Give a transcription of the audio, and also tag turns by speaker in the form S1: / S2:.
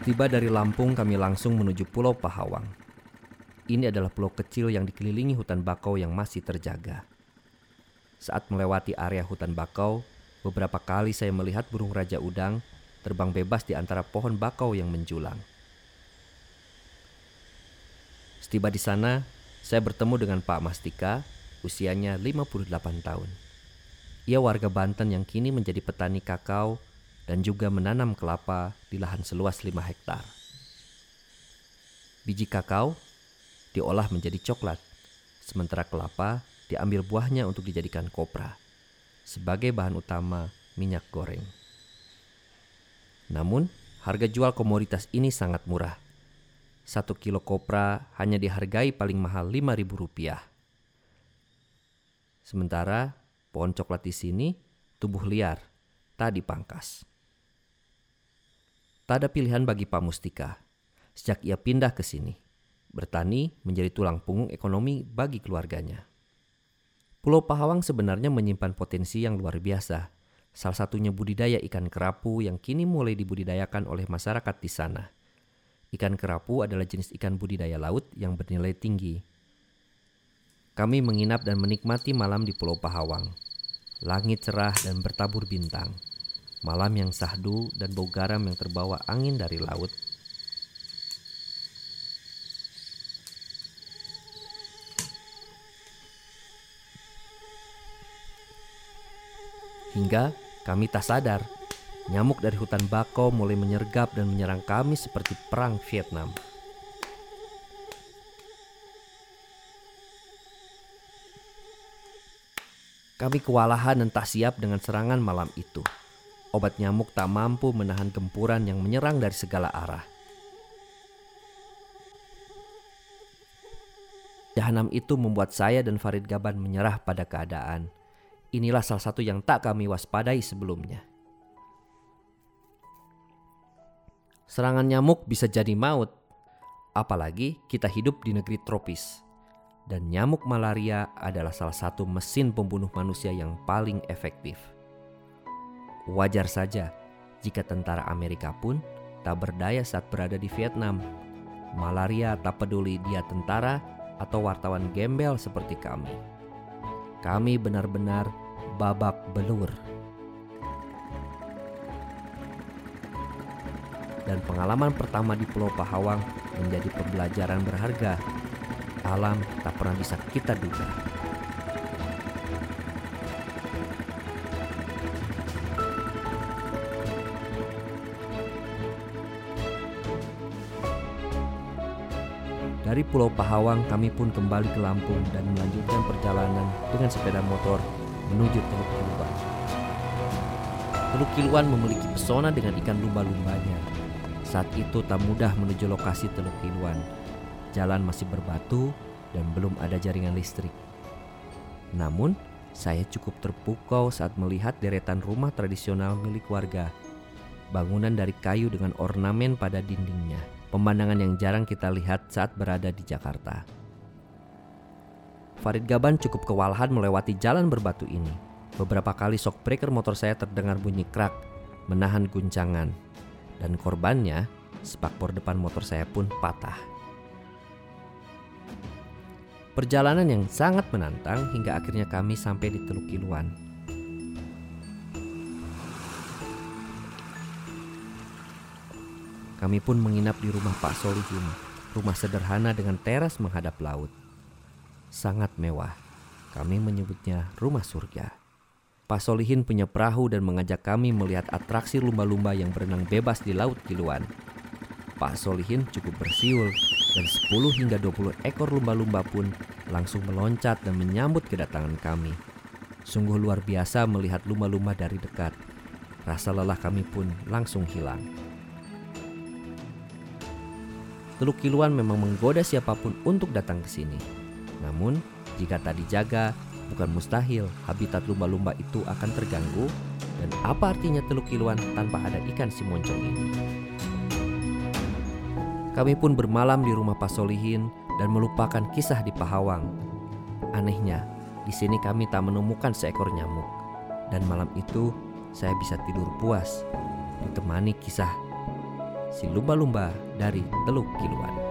S1: Setiba dari Lampung kami langsung menuju Pulau Pahawang. Ini adalah pulau kecil yang dikelilingi hutan bakau yang masih terjaga. Saat melewati area hutan bakau, beberapa kali saya melihat burung raja udang terbang bebas di antara pohon bakau yang menjulang. Setiba di sana, saya bertemu dengan Pak Mastika, usianya 58 tahun. Ia warga Banten yang kini menjadi petani kakao dan juga menanam kelapa di lahan seluas 5 hektar. Biji kakao diolah menjadi coklat, sementara kelapa diambil buahnya untuk dijadikan kopra sebagai bahan utama minyak goreng. Namun, harga jual komoditas ini sangat murah. Satu kilo kopra hanya dihargai paling mahal rp rupiah. Sementara pohon coklat di sini tumbuh liar, tak dipangkas. Tak ada pilihan bagi Pak Mustika. Sejak ia pindah ke sini, bertani menjadi tulang punggung ekonomi bagi keluarganya. Pulau Pahawang sebenarnya menyimpan potensi yang luar biasa. Salah satunya budidaya ikan kerapu yang kini mulai dibudidayakan oleh masyarakat di sana. Ikan kerapu adalah jenis ikan budidaya laut yang bernilai tinggi. Kami menginap dan menikmati malam di Pulau Pahawang. Langit cerah dan bertabur bintang. Malam yang sahdu dan bau garam yang terbawa angin dari laut Hingga kami tak sadar, nyamuk dari hutan bakau mulai menyergap dan menyerang kami seperti perang Vietnam. Kami kewalahan dan tak siap dengan serangan malam itu. Obat nyamuk tak mampu menahan gempuran yang menyerang dari segala arah. Jahanam itu membuat saya dan Farid Gaban menyerah pada keadaan. Inilah salah satu yang tak kami waspadai sebelumnya. Serangan nyamuk bisa jadi maut, apalagi kita hidup di negeri tropis. Dan nyamuk malaria adalah salah satu mesin pembunuh manusia yang paling efektif. Wajar saja jika tentara Amerika pun tak berdaya saat berada di Vietnam. Malaria tak peduli dia tentara atau wartawan gembel seperti kami. Kami benar-benar babak belur. Dan pengalaman pertama di Pulau Pahawang menjadi pembelajaran berharga. Alam tak pernah bisa kita duga. Dari Pulau Pahawang kami pun kembali ke Lampung dan melanjutkan perjalanan dengan sepeda motor menuju Teluk Kiluan. Teluk Kiluan memiliki pesona dengan ikan lumba-lumbanya. Saat itu tak mudah menuju lokasi Teluk Kiluan. Jalan masih berbatu dan belum ada jaringan listrik. Namun, saya cukup terpukau saat melihat deretan rumah tradisional milik warga. Bangunan dari kayu dengan ornamen pada dindingnya pemandangan yang jarang kita lihat saat berada di Jakarta. Farid Gaban cukup kewalahan melewati jalan berbatu ini. Beberapa kali shock breaker motor saya terdengar bunyi krak, menahan guncangan. Dan korbannya, spakbor depan motor saya pun patah. Perjalanan yang sangat menantang hingga akhirnya kami sampai di Teluk Kiluan, Kami pun menginap di rumah Pak Solihin, rumah sederhana dengan teras menghadap laut. Sangat mewah, kami menyebutnya rumah surga. Pak Solihin punya perahu dan mengajak kami melihat atraksi lumba-lumba yang berenang bebas di laut Kiluan. Pak Solihin cukup bersiul dan 10 hingga 20 ekor lumba-lumba pun langsung meloncat dan menyambut kedatangan kami. Sungguh luar biasa melihat lumba-lumba dari dekat. Rasa lelah kami pun langsung hilang. Teluk Kiluan memang menggoda siapa pun untuk datang ke sini. Namun, jika tak dijaga, bukan mustahil habitat lumba-lumba itu akan terganggu dan apa artinya Teluk Kiluan tanpa ada ikan si moncong ini. Kami pun bermalam di rumah Pak Solihin dan melupakan kisah di Pahawang. Anehnya, di sini kami tak menemukan seekor nyamuk. Dan malam itu saya bisa tidur puas ditemani kisah si lumba-lumba dari Teluk Kiluan.